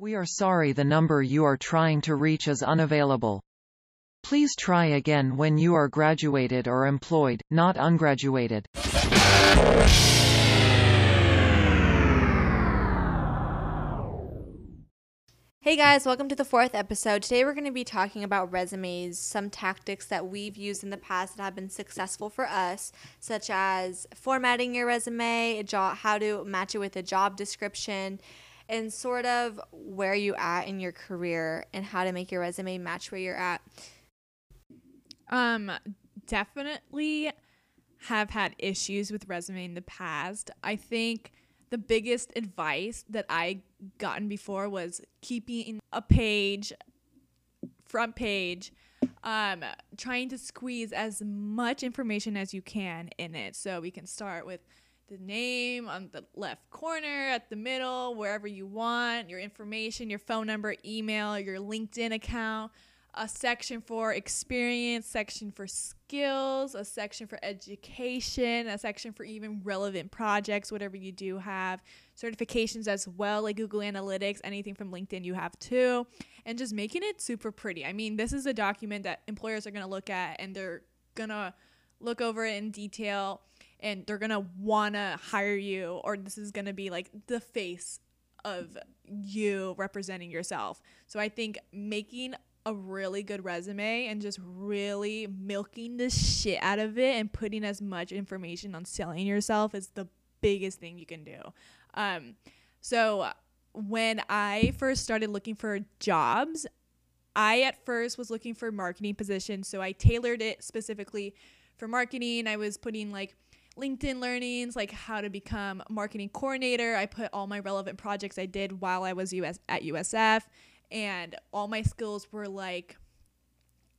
We are sorry the number you are trying to reach is unavailable. Please try again when you are graduated or employed, not ungraduated. Hey guys, welcome to the fourth episode. Today we're going to be talking about resumes, some tactics that we've used in the past that have been successful for us, such as formatting your resume, how to match it with a job description, and sort of where you at in your career and how to make your resume match where you're at. Um, definitely have had issues with resume in the past. I think the biggest advice that I gotten before was keeping a page, front page, um, trying to squeeze as much information as you can in it. So we can start with the name on the left corner, at the middle, wherever you want, your information, your phone number, email, your LinkedIn account a section for experience, section for skills, a section for education, a section for even relevant projects, whatever you do have, certifications as well, like Google Analytics, anything from LinkedIn you have too, and just making it super pretty. I mean, this is a document that employers are going to look at and they're going to look over it in detail and they're want to hire you or this is to be like the face of you representing yourself. So I think making a really good resume and just really milking the shit out of it and putting as much information on selling yourself is the biggest thing you can do. Um, so when I first started looking for jobs, I at first was looking for marketing positions, so I tailored it specifically for marketing. I was putting like LinkedIn learnings, like how to become marketing coordinator. I put all my relevant projects I did while I was US at USF and all my skills were like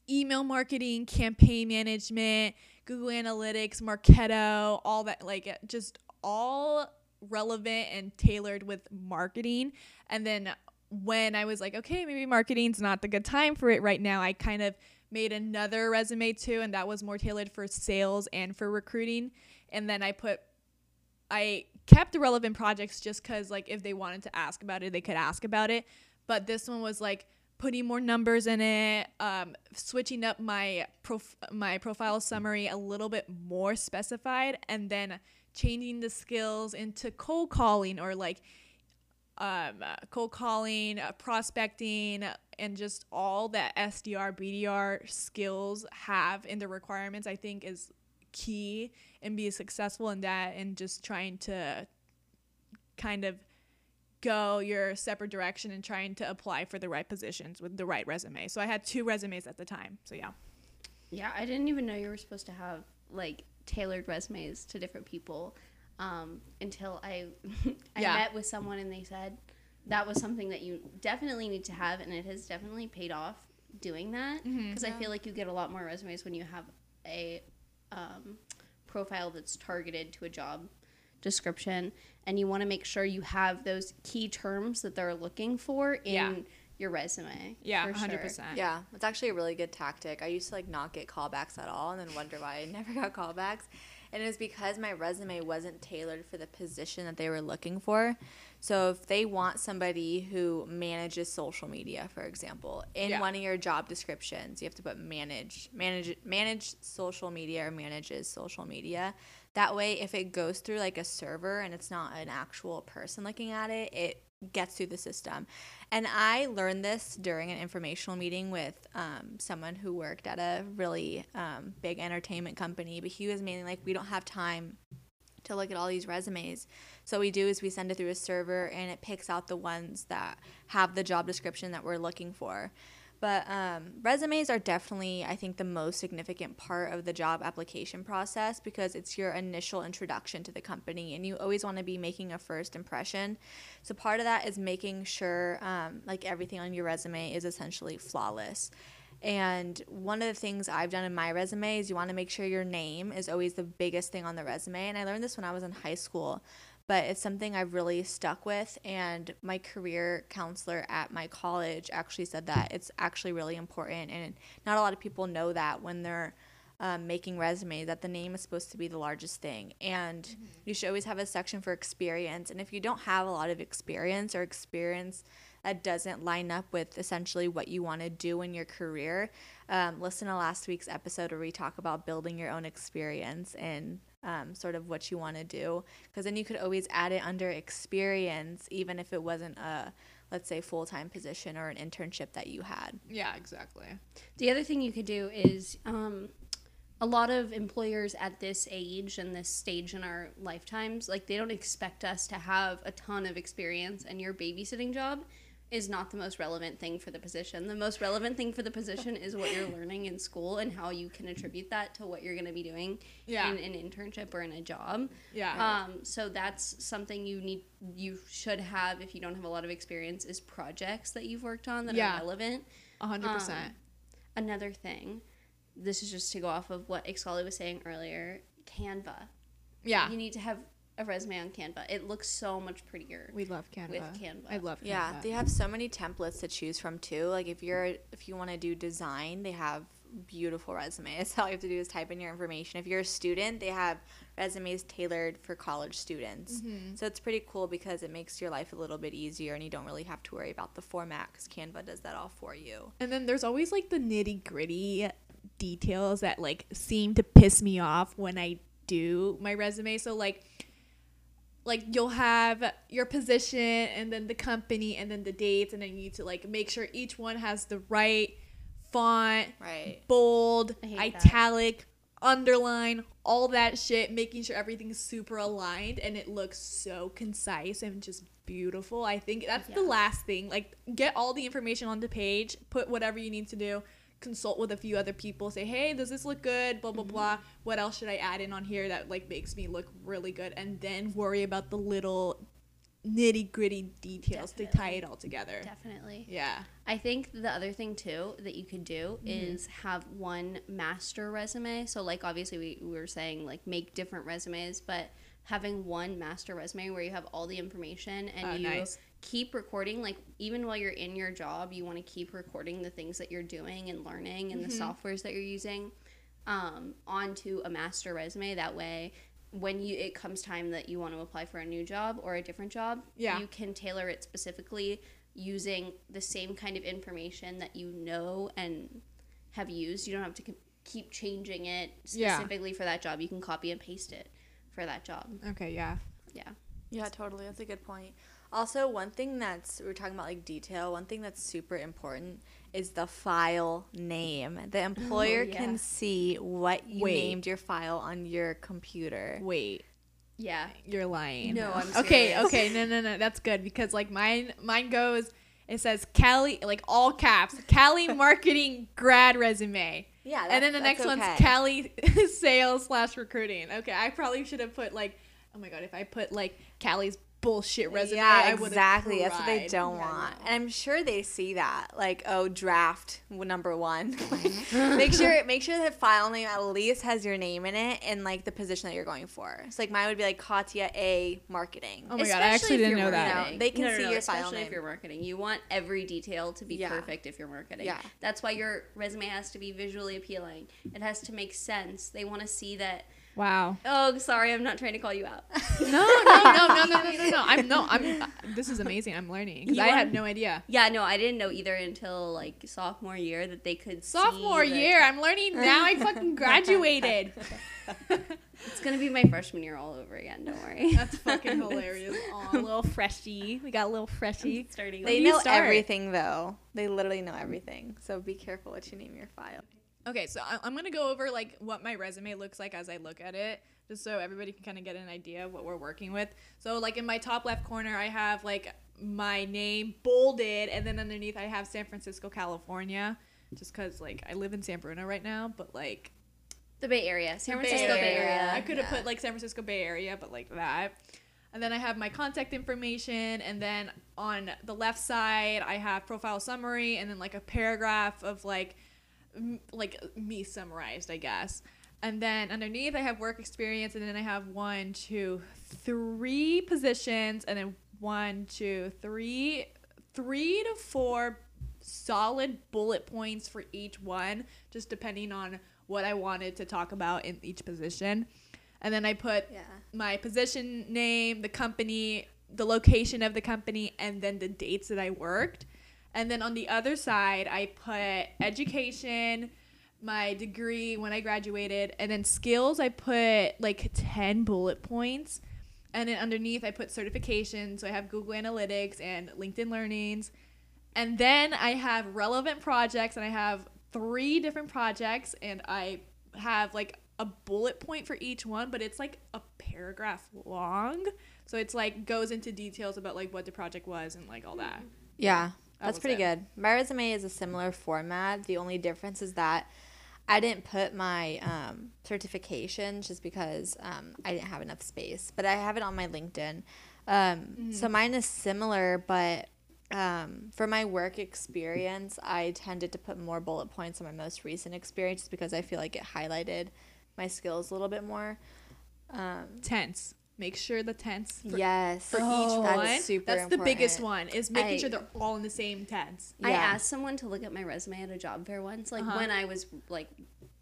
email marketing, campaign management, Google Analytics, Marketo, all that like uh, just all relevant and tailored with marketing. And then when I was like, okay, maybe marketing's not the good time for it right now, I kind of made another resume too and that was more tailored for sales and for recruiting. And then I put I kept the relevant projects just cuz like if they wanted to ask about it, they could ask about it but this one was like putting more numbers in it, um, switching up my prof- my profile summary a little bit more specified, and then changing the skills into cold calling or like um, cold calling, uh, prospecting, and just all that SDR, BDR skills have in the requirements. I think is key and be successful in that, and just trying to kind of go your separate direction and trying to apply for the right positions with the right resume. So I had two resumes at the time. So yeah. Yeah, I didn't even know you were supposed to have like tailored resumes to different people um, until I I yeah. met with someone and they said that was something that you definitely need to have and it has definitely paid off doing that because mm-hmm, yeah. I feel like you get a lot more resumes when you have a um, profile that's targeted to a job description and you want to make sure you have those key terms that they're looking for in yeah. your resume. Yeah, 100%. Sure. Yeah, it's actually a really good tactic. I used to like not get callbacks at all and then wonder why I never got callbacks. And it was because my resume wasn't tailored for the position that they were looking for. So if they want somebody who manages social media, for example, in yeah. one of your job descriptions, you have to put manage, manage, manage social media or manages social media. That way, if it goes through like a server and it's not an actual person looking at it, it gets through the system. And I learned this during an informational meeting with um, someone who worked at a really um, big entertainment company, but he was mainly like, we don't have time to look at all these resumes. So what we do is we send it through a server and it picks out the ones that have the job description that we're looking for. But um, resumes are definitely, I think, the most significant part of the job application process because it's your initial introduction to the company, and you always want to be making a first impression. So part of that is making sure, um, like everything on your resume is essentially flawless. And one of the things I've done in my resume is you want to make sure your name is always the biggest thing on the resume. And I learned this when I was in high school but it's something I've really stuck with. And my career counselor at my college actually said that it's actually really important. And not a lot of people know that when they're um, making resumes that the name is supposed to be the largest thing and Mm-hmm. you should always have a section for experience and if you don't have a lot of experience or experience that doesn't line up with essentially what you want to do in your career. Um, listen to last week's episode where we talk about building your own experience and um, sort of what you want to do. Because then you could always add it under experience even if it wasn't a let's say full-time position or an internship that you had. Yeah, exactly. The other thing you could do is um, a lot of employers at this age and this stage in our lifetimes, like they don't expect us to have a ton of experience, and your babysitting job is not the most relevant thing for the position. The most relevant thing for the position is what you're learning in school and how you can attribute that to what you're going to be doing Yeah. in an internship or in a job. Yeah. Um, so that's something you need, you should have if you don't have a lot of experience is projects that you've worked on that Yeah. are relevant. A hundred percent. Um, another thing, this is just to go off of what Ixali was saying earlier, Canva. Yeah. You need to have a resume on Canva. It looks so much prettier. We love Canva. With Canva. I love Canva. Yeah, they have so many templates to choose from too. Like if you're if you want to do design, they have beautiful resumes. All you have to do is type in your information. If you're a student, they have resumes tailored for college students. Mm-hmm. So it's pretty cool because it makes your life a little bit easier and you don't really have to worry about the format cuz Canva does that all for you. And then there's always like the nitty gritty details that like seem to piss me off when I do my resume. So like like you'll have your position and then the company and then the dates and then you need to like make sure each one has the right font, Right. bold, I hate that. italic, underline, all that shit, making sure everything's super aligned and it looks so concise and just beautiful. I think that's the last thing. Like get all the information on the page, put whatever you need to do, consult with a few other people, say, "Hey, does this look good?" blah blah blah. What else should I add in on here that like makes me look really good and then worry about the little nitty-gritty details to tie it all together. Definitely. Yeah. I think the other thing too that you could do Mm-hmm. is have one master resume. So like obviously we, we were saying like make different resumes, but having one master resume where you have all the information and Oh, you nice. Keep recording like even while you're in your job, you want to keep recording the things that you're doing and learning and Mm-hmm. the softwares that you're using um, onto a master resume. That way when you it comes time that you want to apply for a new job or a different job, Yeah. you can tailor it specifically using the same kind of information that you know and have used. You don't have to k- keep changing it Yeah. specifically for that job. You can copy and paste it for that job. Okay, yeah. Yeah. Yeah, totally. That's a good point. Also, one thing that's we're talking about like detail. One thing that's super important is the file name. The oh, employer yeah. can see what you Wait. named your file on your computer. Wait. Yeah. You're lying. No, I'm Okay, serious. okay, no, no, no, that's good because like mine, mine goes. It says Cali, like all caps, Cali marketing grad resume, Yeah, and then the next that's one's okay. Cali sales slash recruiting. Okay, I probably should have put like, oh my god, if I put like Cali's bullshit resume, yeah, I exactly. That's what they don't Yeah, want, and I'm sure they see that. Like, oh, draft number one. Mm-hmm. make sure, make sure that file name at least has your name in it and like the position that you're going for. So like mine would be like Katya A Marketing. Oh my god, I actually didn't know that. marketing. They can No, no, see no, your file especially if you're marketing. You want every detail to be Yeah. perfect if you're marketing. Yeah. That's why your resume has to be visually appealing. It has to make sense. They want to see that. Wow. Oh, sorry, I'm not trying to call you out. No, no, no, no, no, no, no, no. I'm no, I'm. Uh, this is amazing. I'm learning because You I had no idea. yeah, no, I didn't know either until like sophomore year that they could. see Sophomore the- year, I'm learning now. I fucking graduated. It's gonna be my freshman year all over again. Don't worry. That's fucking hilarious. Aw, a little freshie. We got a little freshie. Starting. They know start? everything though. They literally know everything. So be careful what you name your file. Okay, so I'm gonna go over like what my resume looks like as I look at it, just so everybody can kind of get an idea of what we're working with. So like in my top left corner, I have like my name bolded, and then underneath I have San Francisco, California, just cause like I live in San Bruno right now, but like the Bay Area, San Bay Francisco Bay Area. Area. I could have yeah. put like San Francisco Bay Area, but like that. And then I have my contact information, and then on the left side I have profile summary, and then like a paragraph of like, like me summarized, I guess. And then underneath I have work experience, and then I have one, two, three positions, and then one, two, three, three to four solid bullet points for each one, just depending on what I wanted to talk about in each position. And then I put Yeah. my position name, the company, the location of the company, and then the dates that I worked. And then on the other side, I put education, my degree when I graduated, and then skills, I put like 10 bullet points. And then underneath, I put certifications. So I have Google Analytics and LinkedIn Learnings. And then I have relevant projects, and I have three different projects, and I have like a bullet point for each one, but it's like a paragraph long. So it's like goes into details about like what the project was and like all that. Yeah, That that's pretty it. good. My resume is a similar format. The only difference is that I didn't put my um, certifications just because um, I didn't have enough space, but I have it on my LinkedIn. Um, So mine is similar, but um, for my work experience, I tended to put more bullet points on my most recent experience just because I feel like it highlighted my skills a little bit more. Um, Tense. Make sure the tense for, yes, for Oh, each that's one. super that's the biggest one is making I- sure they're all in the same tense. I Yeah. asked someone to look at my resume at a job fair once, like Uh-huh. when I was like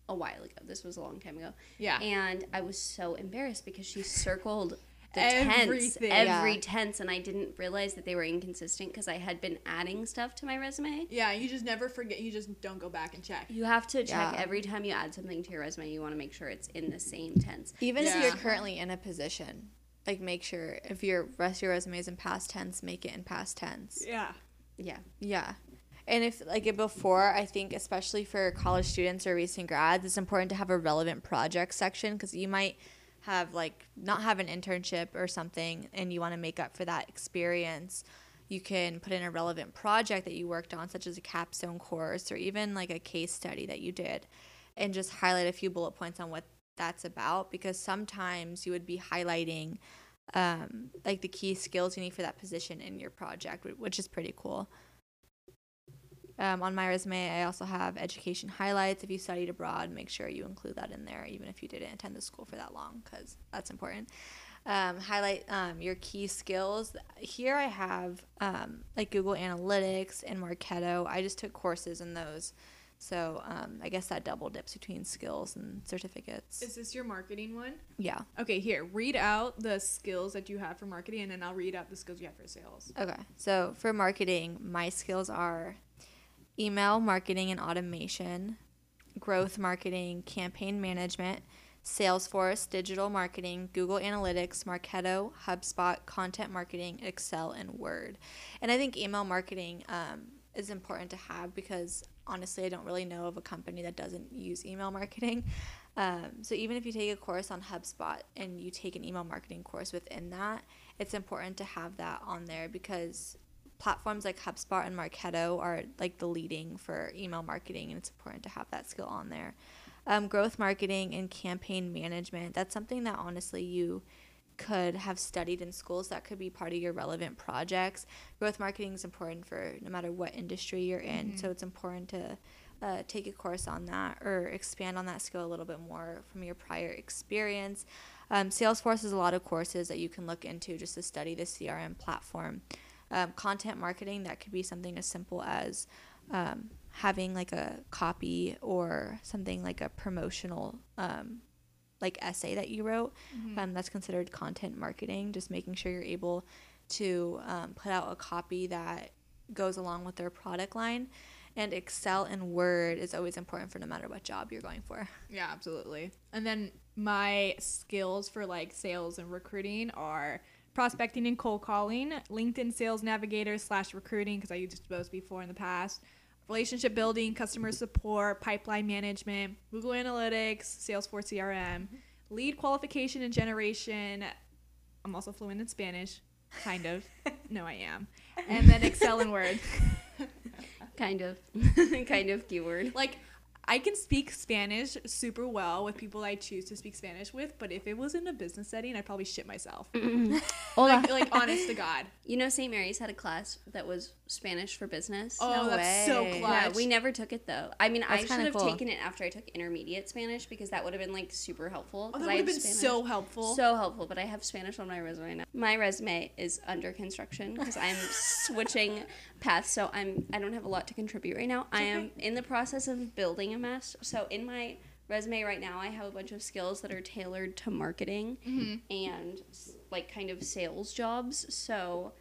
a while ago. This was a long time ago. Yeah. And I was so embarrassed because she circled the tense, every Yeah. tense, and I didn't realize that they were inconsistent because I had been adding stuff to my resume. Yeah, you just never forget. You just don't go back and check. You have to check Yeah. every time you add something to your resume. You want to make sure it's in the same tense. Even if you're currently in a position, like make sure if your rest of your resume is in past tense, make it in past tense. Yeah. Yeah. Yeah. And if like before, I think especially for college students or recent grads, it's important to have a relevant project section because you might have like not have an internship or something and you want to make up for that experience. You can put in a relevant project that you worked on, such as a capstone course or even like a case study that you did, and just highlight a few bullet points on what that's about because sometimes you would be highlighting um, like the key skills you need for that position in your project, which is pretty cool. Um, on my resume, I also have education highlights. If you studied abroad, make sure you include that in there, even if you didn't attend the school for that long, because that's important. Um, highlight um, your key skills. Here I have um, like Google Analytics and Marketo. I just took courses in those. So um, I guess that double dips between skills and certificates. Is this your marketing one? yeah. Okay, here. Read out the skills that you have for marketing, and then I'll read out the skills you have for sales. Okay. So for marketing, my skills are email marketing and automation, growth marketing, campaign management, Salesforce, digital marketing, Google Analytics, Marketo, HubSpot, content marketing, Excel, and Word. And I think email marketing um, is important to have because honestly, I don't really know of a company that doesn't use email marketing. Um, so even if you take a course on HubSpot and you take an email marketing course within that, it's important to have that on there because platforms like HubSpot and Marketo are like the leading for email marketing, and it's important to have that skill on there. Um, growth marketing and campaign management, that's something that honestly you could have studied in schools that could be part of your relevant projects. Growth marketing is important for no matter what industry you're in, so it's important to uh, take a course on that or expand on that skill a little bit more from your prior experience. Um, Salesforce has a lot of courses that you can look into just to study the CRM platform. Um, content marketing, that could be something as simple as um, having like a copy or something like a promotional um, like essay that you wrote. Um, that's considered content marketing. Just making sure you're able to um, put out a copy that goes along with their product line. And Excel and Word is always important for no matter what job you're going for. Yeah, absolutely. And then my skills for like sales and recruiting are prospecting and cold calling, LinkedIn Sales Navigator slash recruiting because I used those before in the past, relationship building, customer support, pipeline management, Google Analytics, Salesforce CRM, mm-hmm. lead qualification and generation. I'm also fluent in Spanish, kind of. no, I am. And then Excel and Word. Kind of. kind of keyword. like I can speak Spanish super well with people I choose to speak Spanish with, but if it was in a business setting, I'd probably shit myself. Hola. like, like honest to God. You know, St. Mary's had a class that was Spanish for business. Oh, No that's so way. clutch. Yeah, we never took it though. I mean, I should have cool. taken it after I took intermediate Spanish because that would have been like super helpful. Oh, that would have been Spanish. so helpful. So helpful, but I have Spanish on my resume now. My resume is under construction because I'm switching paths, so I'm I don't have a lot to contribute right now. I am in the process of building a master. So in my resume right now, I have a bunch of skills that are tailored to marketing Mm-hmm. and like kind of sales jobs. So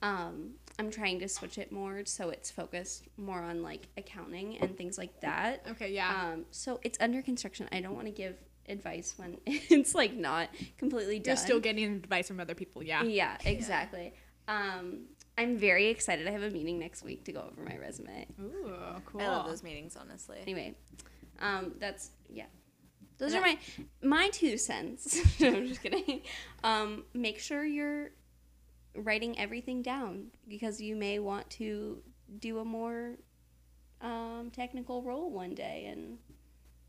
um, I'm trying to switch it more so it's focused more on like accounting and things like that. Okay, yeah. Um, so it's under construction. I don't want to give advice when it's like not completely done. You're still getting advice from other people. Yeah. Yeah, exactly. Um, I'm very excited. I have a meeting next week to go over my resume. Ooh, cool. I love those meetings, honestly. Anyway, um, that's yeah. Those Yeah. are my my two cents. no, I'm just kidding. Um, make sure you're writing everything down because you may want to do a more um, technical role one day and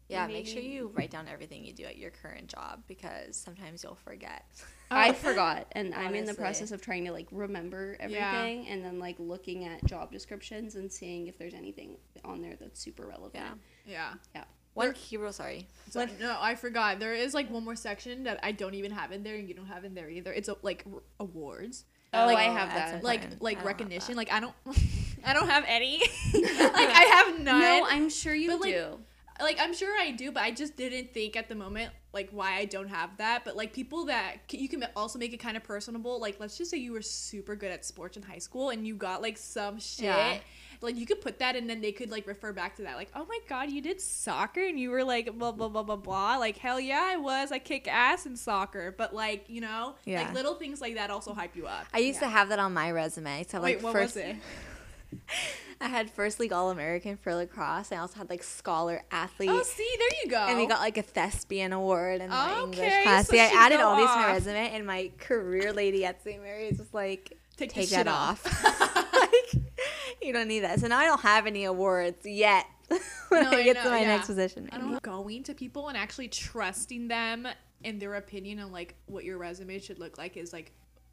Yeah, make sure you write down everything you do at your current job because sometimes you'll forget. I forgot, and I'm in the process of trying to like remember Yeah. everything, and then like looking at job descriptions and seeing if there's anything on there that's super relevant. Yeah. Yeah. One key rule, sorry. So, no, I forgot. There is like one more section that I don't even have in there, and you don't have in there either. It's uh, like r- awards, Oh, Like, I have that. like like I recognition. Like I don't, I don't have any. like I have none. no, I'm sure you But, like, do. like I'm sure I do, but I just didn't think at the moment like why I don't have that. But like people that you can also make it kind of personable. Like let's just say you were super good at sports in high school and you got like some shit. Yeah. Like you could put that and then they could like refer back to that. Like oh my god, you did soccer and you were like blah blah blah blah blah. Like hell yeah, I was. I kick ass in soccer. But like you know, Yeah. like little things like that also hype you up. I used to have that on my resume. So Wait, like what first, was it? I had first league All American for lacrosse. I also had like scholar athlete. Oh, see, there you go. And we got like a thespian award in my English class. so See, I added all these to my resume, and my career lady at St. Mary's was like, Take "Take, that shit off. off." like, you don't need that." So now I don't have any awards yet. when No, I I get know, to my yeah. next position, I don't going to people and actually trusting them and their opinion on like what your resume should look like is like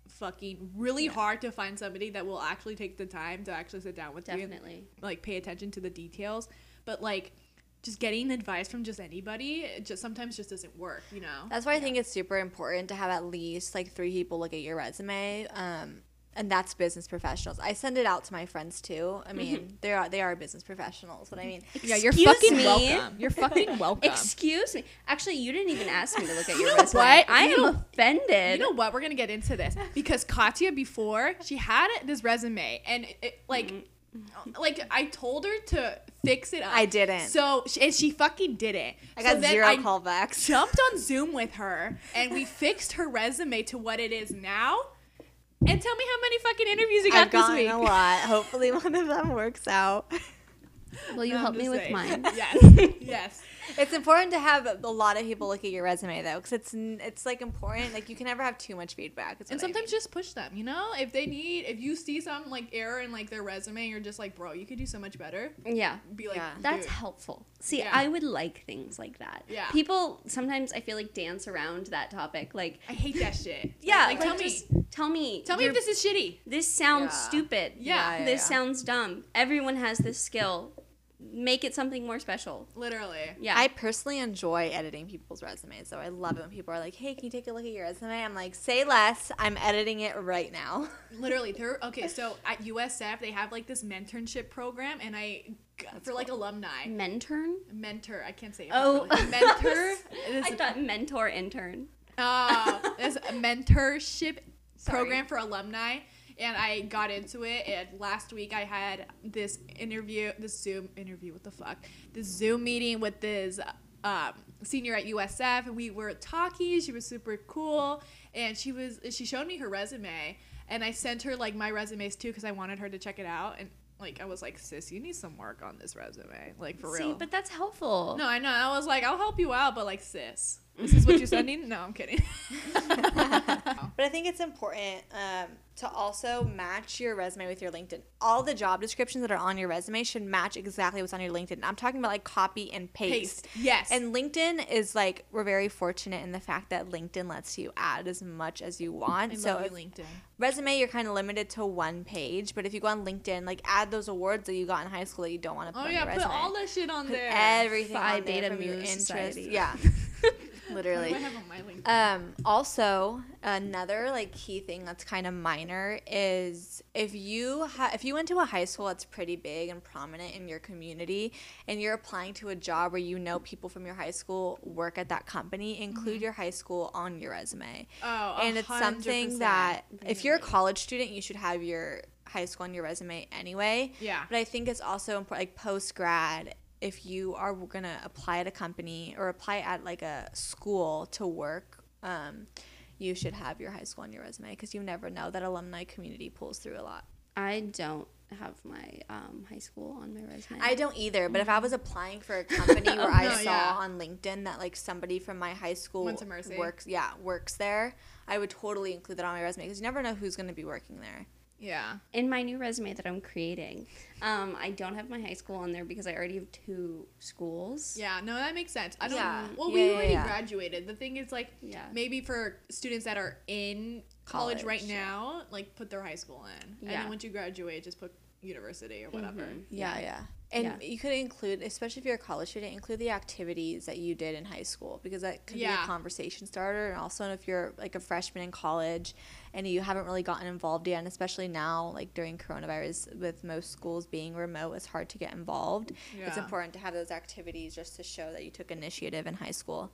fucking really hard to find somebody that will actually take the time to actually sit down with you Definitely. and like pay attention to the details. But like just getting advice from just anybody it just sometimes just doesn't work, you know. That's why I think it's super important to have at least like three people look at your resume. Um, and that's business professionals. I send it out to my friends too. I mm-hmm. mean, they are they are business professionals. But I mean, mm-hmm. yeah, you're fucking me? welcome. You're fucking welcome. Excuse me. Actually, you didn't even ask me to look at your know resume. what? I You am know- offended. You know what? We're gonna get into this because Katya before she had this resume and it, like, mm-hmm. uh, like I told her to fix it up. I didn't. So she, and she fucking did it. I So got then zero I callbacks. Jumped on Zoom with her and we fixed her resume to what it is now. And tell me how many fucking interviews you got I've this gotten week. a lot. Hopefully, one of them works out. Will you No, I'm help me just with saying. mine? Yes. yes. It's important to have a lot of people look at your resume though, because it's it's like important. Like you can never have too much feedback. And what I sometimes mean. just push them, you know? If they need, if you see some like error in like their resume, you're just like, bro, you could do so much better. Yeah. Be like, Yeah. That's helpful. See, Yeah. I would like things like that. Yeah. People sometimes I feel like dance around that topic. Like, I hate that shit. yeah, like, like, tell me, tell me, tell me if this is shitty. this sounds Yeah. stupid. Yeah. Yeah, This yeah. sounds dumb. Everyone has this skill. Make it something more special. Literally. Yeah. I personally enjoy editing people's resumes, so I love it when people are like, "Hey, can you take a look at your resume?" I'm like, "Say less. I'm editing it right now." Literally, they're okay. So at USF, they have like this mentorship program, and I for like alumni Mentern? mentor. I can't say it. Oh. mentor. I is thought mentor intern. uh, there's a mentorship Sorry. program for alumni and i got into it and last week i had this interview this zoom interview what the fuck this zoom meeting with this um, senior at usf and we were talking she was super cool and she was she showed me her resume and i sent her like my resumes too because i wanted her to check it out and like i was like sis you need some work on this resume like for See, real but that's helpful. no, I know. I was like, I'll help you out, but like, sis, this is what you're sending? No, I'm kidding. But I think it's important um, to also match your resume with your LinkedIn. All the job descriptions that are on your resume should match exactly what's on your LinkedIn. I'm talking about like copy and paste. Paste. Yes. And LinkedIn is like we're very fortunate in the fact that LinkedIn lets you add as much as you want. I so love you, LinkedIn. resume you're kind of limited to one page, but if you go on LinkedIn, like add those awards that you got in high school that you don't want to put Oh on yeah, your put resume. all that shit on Put there. everything Phi on there Beta from your interests. Yeah. Literally. What do I have on my LinkedIn? Um, also, another like key thing that's kind of minor is if you ha- if you went to a high school that's pretty big and prominent in your community, and you're applying to a job where you know people from your high school work at that company, include your high school on your resume. oh, and it's something that if you're a college student, you should have your high school on your resume anyway. Yeah. But I think it's also important, like post grad, if you are gonna apply at a company or apply at like a school to work, um, you should have your high school on your resume because you never know that alumni community pulls through a lot. I don't have my um, high school on my resume. I don't either, but if I was applying for a company where I saw yeah. on LinkedIn that like somebody from my high school Went to Mercy. works, yeah, works there, I would totally include that on my resume because you never know who's going to be working there. Yeah. in my new resume that I'm creating, um, I don't have my high school on there because I already have two schools. Yeah, no, that makes sense. I don't. Yeah. Well, we yeah, already yeah. graduated. The thing is, like, Yeah. maybe for students that are in college, College, right now, like, put their high school in, and then once you graduate, just put university or whatever. Mhm. Yeah, yeah. And Yeah. you could include, especially if you're a college student, include the activities that you did in high school because that could be a conversation starter. And also, if you're like a freshman in college and you haven't really gotten involved yet, and especially now, like during coronavirus, with most schools being remote, it's hard to get involved. It's important to have those activities just to show that you took initiative in high school.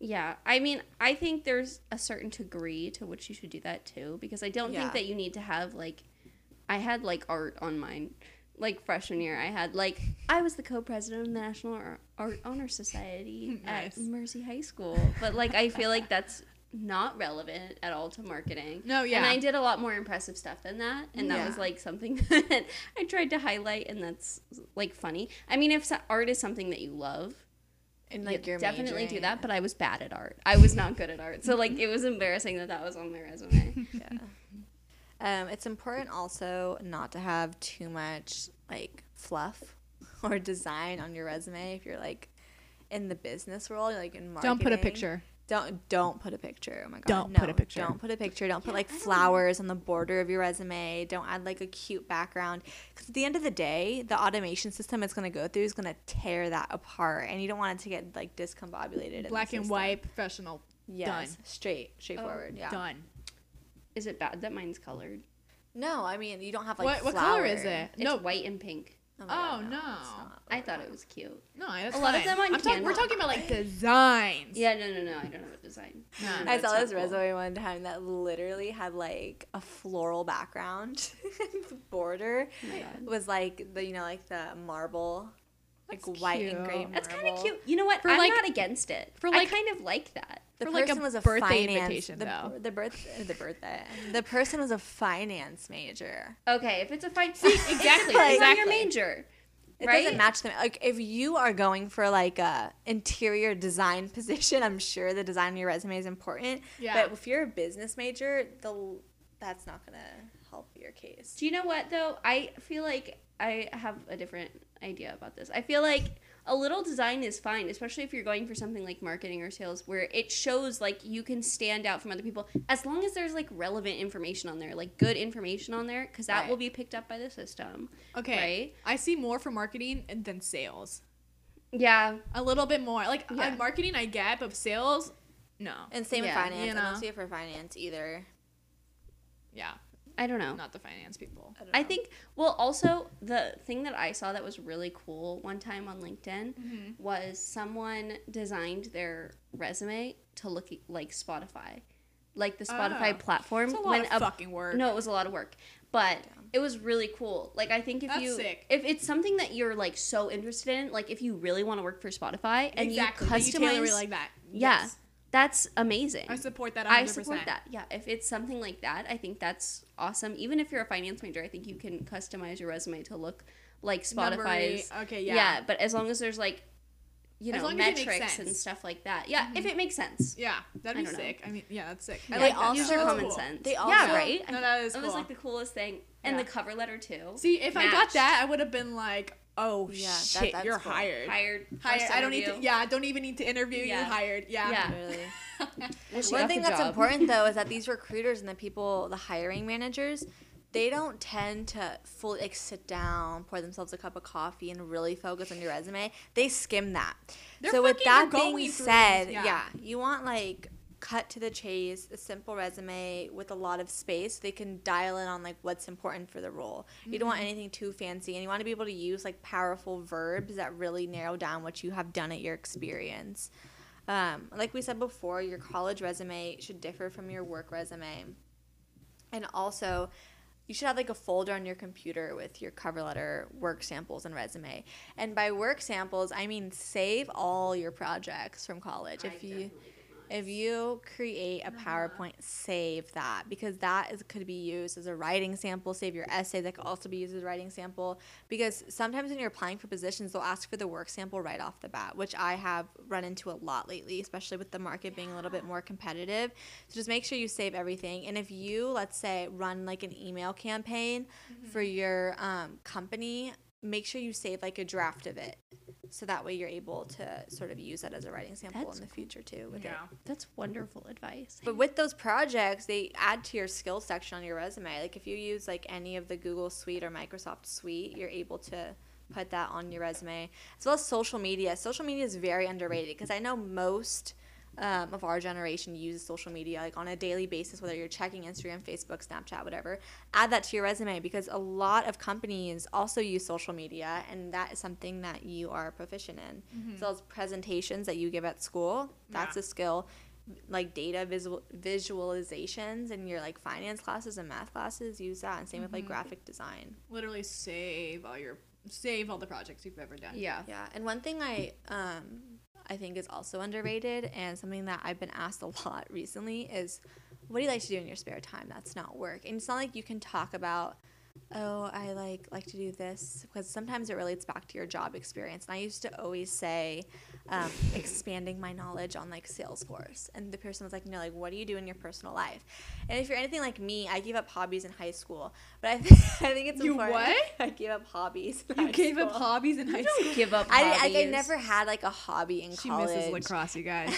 Yeah, I mean, I think there's a certain degree to which you should do that too, because I don't Yeah. think that you need to have like, I had like art on mine, like freshman year. I had like I was the co-president of the National Art Honor Society Nice. at Mercy High School, but like I feel like that's not relevant at all to marketing. No, yeah. And I did a lot more impressive stuff than that, and that Yeah. was like something that I tried to highlight, and that's like funny. I mean, if art is something that you love, And like you're definitely do that but i was bad at art i was not good at art so like it was embarrassing that that was on my resume Yeah. Um, it's important also not to have too much like fluff or design on your resume if you're like in the business world, like in marketing. Don't put a picture. Don't don't put a picture. Oh my god. Don't no, put a picture. Don't put a picture. Don't put Yeah, like don't flowers on the border of your resume. Don't add like a cute background because at the end of the day, the automation system it's going to go through is going to tear that apart, and you don't want it to get like discombobulated. in Black and white, professional. Yes, Done. straight, straightforward. yeah. Done. Is it bad that mine's colored No, I mean you don't have like what what color is it? it's no. white and pink my God, Oh, oh no. it's i thought it was cute No, that's A lot of them on I'm talk- We're talking about like designs. yeah no no no i don't have a design No. No, I saw not this cool. resume one time that literally had like a floral background. the border Oh was like the you know like the marble, like That's white and gray marble. that's kind of cute you know what For, i'm like- not against it for, i like- kind of like that The For, like, a person was a birthday finance, invitation, the, though. The birth, the birthday. The person was a finance major. okay if it's a finance, exactly, it's on your exactly. major It right doesn't match them. Like if you are going for like a interior design position, I'm sure the design on your resume is important. Yeah. But if you're a business major, the that's not gonna help your case. Do you know what though? I feel like I have a different idea about this. I feel like a little design is fine, especially if you're going for something like marketing or sales where it shows like you can stand out from other people as long as there's like relevant information on there, like good information on there cuz that Right. will be picked up by the system. Okay. Right? I see more for marketing and- than sales. Yeah. A little bit more. Like Yeah. uh, marketing, I get, but sales, no. And same Yeah, with finance. you I don't see it for finance either. Yeah, I don't know. not the finance people. don't I think well also the thing that I saw that was really cool one time on LinkedIn Mm-hmm. was someone designed their resume to look like Spotify. Like the Spotify Oh. platform It's a lot when of a fucking work. No, it was a lot of work. But it was really cool. Like I think if That's you sick. if it's something that you're like so interested in, like if you really want to work for Spotify and exactly. you customize tailor it like that. Yeah. Yes. That's amazing. I support that 100%. I support that. Yeah, if it's something like that, I think that's awesome. Even if you're a finance major, I think you can customize your resume to look like Spotify's. Numbery, Okay, yeah. yeah. but as long as there's like, you know, long as it makes metrics and stuff like that. Yeah, if mm-hmm. it makes sense. Yeah, that'd be don't know. sick. I mean, yeah, that's sick. I Yeah, They like that. also- use your that's common cool. sense. They yeah, also- right. No, that is It cool. was like the coolest thing, and Yeah. the cover letter too. See, if I got that, I would have been like, "Oh Yeah, that- shit, that's you're cool. hired. hired. Hired. I don't need to. Yeah, I don't even need to interview Yeah. you. Hired. Yeah. Yeah. Really. And she One thing that's job. important though is that these recruiters and the people, the hiring managers, they don't tend to fully like sit down, pour themselves a cup of coffee, and really focus on your resume. They skim that. They're so with that they're being said, yeah. yeah. you want like cut to the chase, a simple resume with a lot of space. They can dial in on like what's important for the role. You don't Mm-hmm. want anything too fancy, and you want to be able to use like powerful verbs that really narrow down what you have done at your experience. Um, like we said before, your college resume should differ from your work resume. And also, you should have like a folder on your computer with your cover letter, work samples, and resume. And by work samples, I mean save all your projects from college. if you if you create a PowerPoint, save that because that is could be used as a writing sample. Save your essay that could also be used as a writing sample because sometimes when you're applying for positions, they'll ask for the work sample right off the bat, which I have run into a lot lately, especially with the market being a little bit more competitive. So just make sure you save everything. And if you, let's say, run like an email campaign for your um, company, make sure you save like a draft of it. So that way you're able to sort of use that as a writing sample That's in the future too with Yeah. it. That's wonderful advice. But with those projects, they add to your skills section on your resume. Like if you use like any of the Google Suite or Microsoft Suite, you're able to put that on your resume. As well as social media. Social media is very underrated because I know most um, of our generation uses social media like on a daily basis, whether you're checking Instagram, Facebook, Snapchat, whatever. Add that to your resume because a lot of companies also use social media, and that is something that you are proficient in. So those presentations that you give at school, that's Yeah. a skill like data visual visualizations and your like finance classes and math classes use that and same with like graphic design Literally save all your save all the projects you've ever done. Yeah. yeah and one thing i um i think is also underrated and something that i've been asked a lot recently is what do you like to do in your spare time that's not work? And it's not like you can talk about oh i like like to do this because sometimes it relates back to your job experience and i used to always say um, expanding my knowledge on like salesforce and the person was like no like what do you do in your personal life and if you're anything like me i gave up hobbies in high school but i think i think it's You important what? i gave up hobbies You gave up hobbies in high school. Give up. I, I, I never had like a hobby in She college. misses lacrosse, you guys.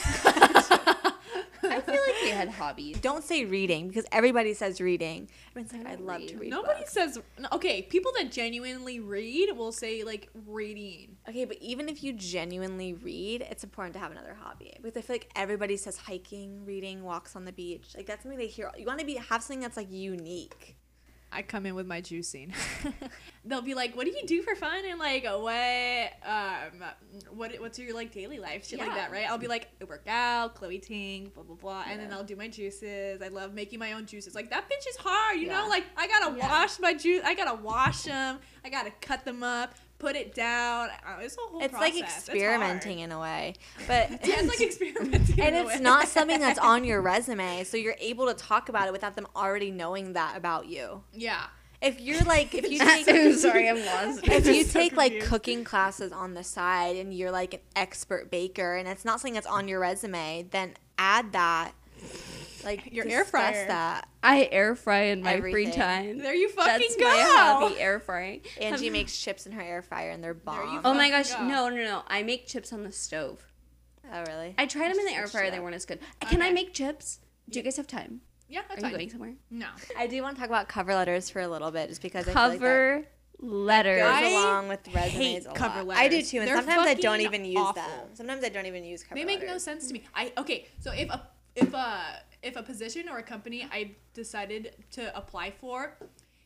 I feel like we had hobbies. Don't say reading because everybody says reading. Everyone's like, I I love read. to read. Nobody books." says okay. People that genuinely read will say like reading. Okay, but even if you genuinely read, it's important to have another hobby because I feel like everybody says hiking, reading, walks on the beach. Like that's something they hear. You want to be have something that's like unique. I come in with my juicing. They'll be like, "What do you do for fun?" And like, what, um, what, what's your like daily life, shit like that, right? I'll be like, I work out, Chloe Ting, blah blah blah, and then I'll do my juices. I love making my own juices. Like that bitch is hard, you know. Like I gotta Yeah. wash my juice. I gotta wash them. I gotta cut them up, put it down. Uh, It's a whole. It's process. like It's experimenting in a way, but Yeah, it's like experimenting. and in a it's not something that's on your resume, so you're able to talk about it without them already knowing that about you. Yeah. If you're like, if you take, I'm sorry, I'm lost. if you so take like cooking classes on the side and you're like an expert baker and it's not something that's on your resume, then add that. Like Your air discuss fryer. That I air fry in my free time. There you fucking That's go. my hobby, air frying. Angie makes chips in her air fryer and they're There you bomb. Oh my Fucking gosh, go. no, no, no! I make chips on the stove. Oh really? I tried them in the air switch fryer; it they up. weren't as good. Can I Okay. make chips? Do you guys have time? Yeah, Are that's you fine. going somewhere? No. I do want to talk about cover letters for a little bit, just because I feel like that Cover letters. goes I along with resumes hate a cover lot. I do letters. too, and They're sometimes I don't fucking even use awful. them. Sometimes I don't even use cover letters. They make no letters. sense to me. I okay, so if a if a if a position or a company I decided to apply for,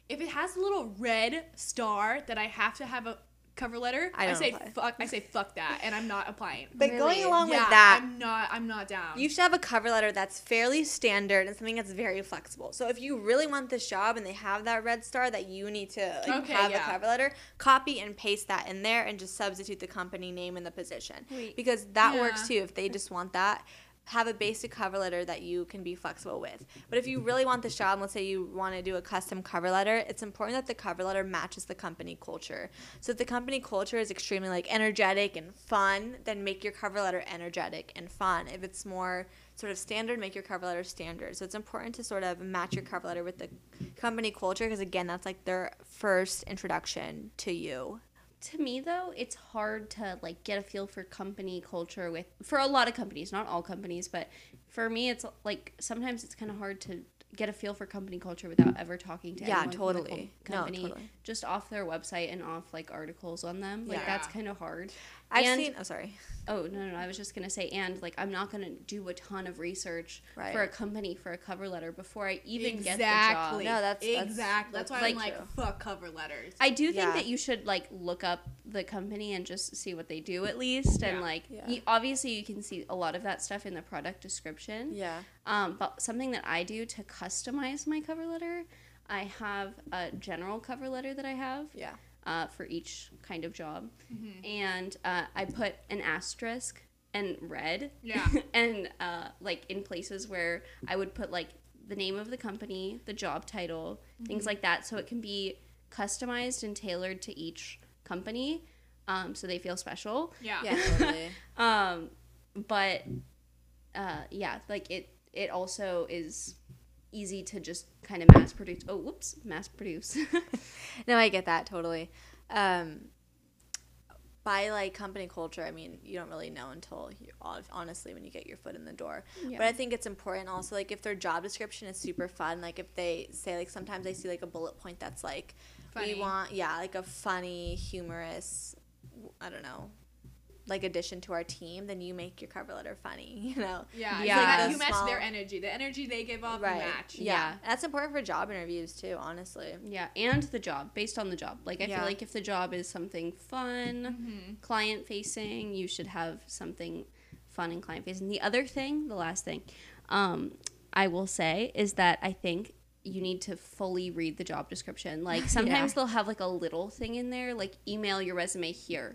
if it has a little red star that I have to have a cover letter, I I, don't say apply. fuck. I say fuck that, and I'm not applying. But Really? going along yeah, with that, I'm not. I'm not down. You should have a cover letter that's fairly standard and something that's very flexible. So if you really want this job and they have that red star that you need to like, Okay, have yeah. a cover letter, copy and paste that in there and just substitute the company name and the position. Wait. Because that works too if they just want that. Have a basic cover letter that you can be flexible with. But if you really want this job, let's say you want to do a custom cover letter, it's important that the cover letter matches the company culture. So if the company culture is extremely like energetic and fun, then make your cover letter energetic and fun. If it's more sort of standard, make your cover letter standard. So it's important to sort of match your cover letter with the company culture because again, that's like their first introduction to you. To me though it's hard to like get a feel for company culture with for a lot of companies not all companies but for me it's like sometimes it's kind of hard to get a feel for company culture without ever talking to Yeah, anyone from the totally. com- No, company totally. just off their website and off like articles on them like Yeah. that's kind of hard I've And- seen. Oh, sorry. oh no, no no i was just gonna say and like i'm not gonna do a ton of research Right. for a company for a cover letter before i even get exactly. the job No, that's- that's- exactly. That's, that's why I'm like like, true. fuck cover letters. I do think Yeah. that you should like look up the company and just see what they do at least, and Yeah. like Yeah. you, obviously you can see a lot of that stuff in the product description. Yeah. Um, but something that I do to customize my cover letter, I have a general cover letter that I have Yeah. Uh, for each kind of job, Mm-hmm. and uh, I put an asterisk and red, Yeah. and uh, like in places where I would put like the name of the company, the job title, things Mm-hmm. like that, so it can be customized and tailored to each company, um, so they feel special. yeah. Yeah. Totally. Um, but uh, yeah, like it it also is easy to just kind of mass produce. Oh, whoops, mass produce. no, I get that totally. Um, by like company culture, I mean you don't really know until you honestly when you get your foot in the door. Yeah. But I think it's important also like if their job description is super fun, like if they say like sometimes I see like a bullet point that's like Funny. we want yeah like a funny humorous I don't know like addition to our team, then you make your cover letter funny. You know. Yeah, Yeah. yeah. Like you the match their energy. The energy they give off, Right. match. Yeah. Yeah. That's important for job interviews too, honestly. yeah, and the job based on the job. Like I Yeah. feel like if the job is something fun, Mm-hmm. client facing, you should have something fun and client facing. The other thing, the last thing, um, I will say is that I think you need to fully read the job description. Like sometimes they'll have like a little thing in there, like email your resume here.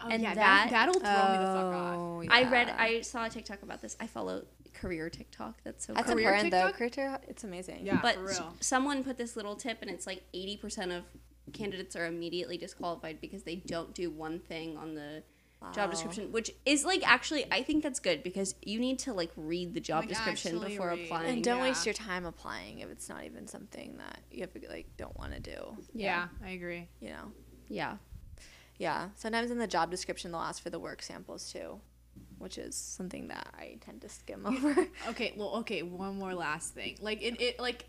Oh, And yeah, that- that, that'll throw me the fuck off. Oh, I read, I saw a TikTok about this. I follow career TikTok. That's so That's cool. Career important though. TikTok? Career, it's amazing. Yeah, but for s- real. someone put this little tip, and it's like eighty percent of candidates are immediately disqualified because they don't do one thing on the job description, which is like actually I think that's good because you need to like read the job oh Like, description before read. applying. And don't Yeah. waste your time applying if it's not even something that you have to like don't want to do. Yeah, I agree. You know. yeah, Yeah. Sometimes in the job description they'll ask for the work samples too, which is something that I tend to skim over. Okay, well, okay, one more last thing. Like in it like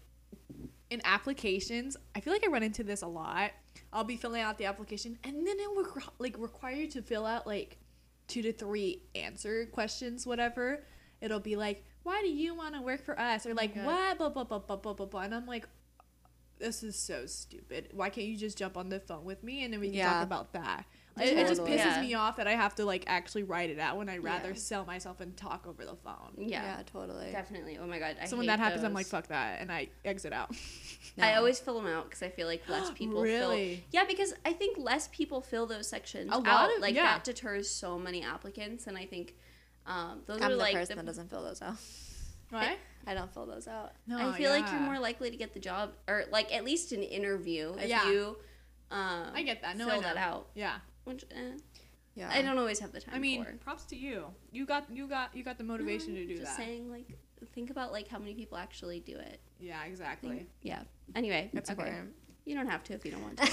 in applications, I feel like I run into this a lot. I'll be filling out the application and then it will requ- like require you to fill out like two to three answer questions whatever. It'll be like, "Why do you want to work for us?" or oh like, God. "What blah blah blah blah blah blah blah." And I'm like, this is so stupid. Why can't you just jump on the phone with me and then we can Yeah. talk about that? It, it just pisses Yeah. me off that I have to like actually write it out when I'd rather Yeah. sell myself and talk over the phone. yeah, totally. definitely. Oh my god, I so when that happens, I'm like, fuck that, and I exit out. I always fill them out because I feel like less people Really? fill. Yeah, because I think less people fill those sections A lot out. of- like yeah. that deters so many applicants, and I think um, those I'm are the like person the, that doesn't fill those out. Right? I don't fill those out. No, I feel like you're more likely to get the job, or like at least an interview if Yeah. you. Um, I get that. No, I fill that out. Yeah. Which eh, Yeah. I don't always have the time. I mean, for. props to you. You got you got you got the motivation No, to do just that. Just saying, like, think about like how many people actually do it. Yeah, exactly. Think- yeah. Anyway, It's okay. important. You don't have to if you don't want to.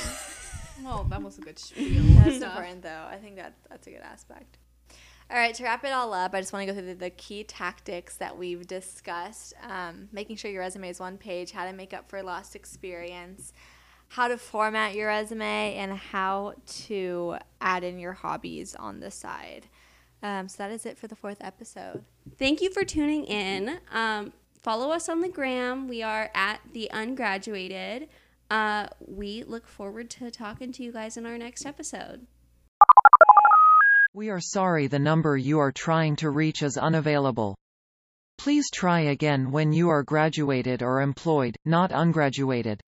Well, that was a good spiel. That's Stuff. important, though. I think that that's a good aspect. All right, to wrap it all up, I just want to go through the, the key tactics that we've discussed. Um, making sure your resume is one page, how to make up for lost experience, how to format your resume, and how to add in your hobbies on the side. Um, so that is it for the fourth episode. Thank you for tuning in. Um, follow us on the gram. We are at the ungraduated. Uh, we look forward to talking to you guys in our next episode. We are sorry the number you are trying to reach is unavailable. Please try again when you are graduated or employed, not ungraduated.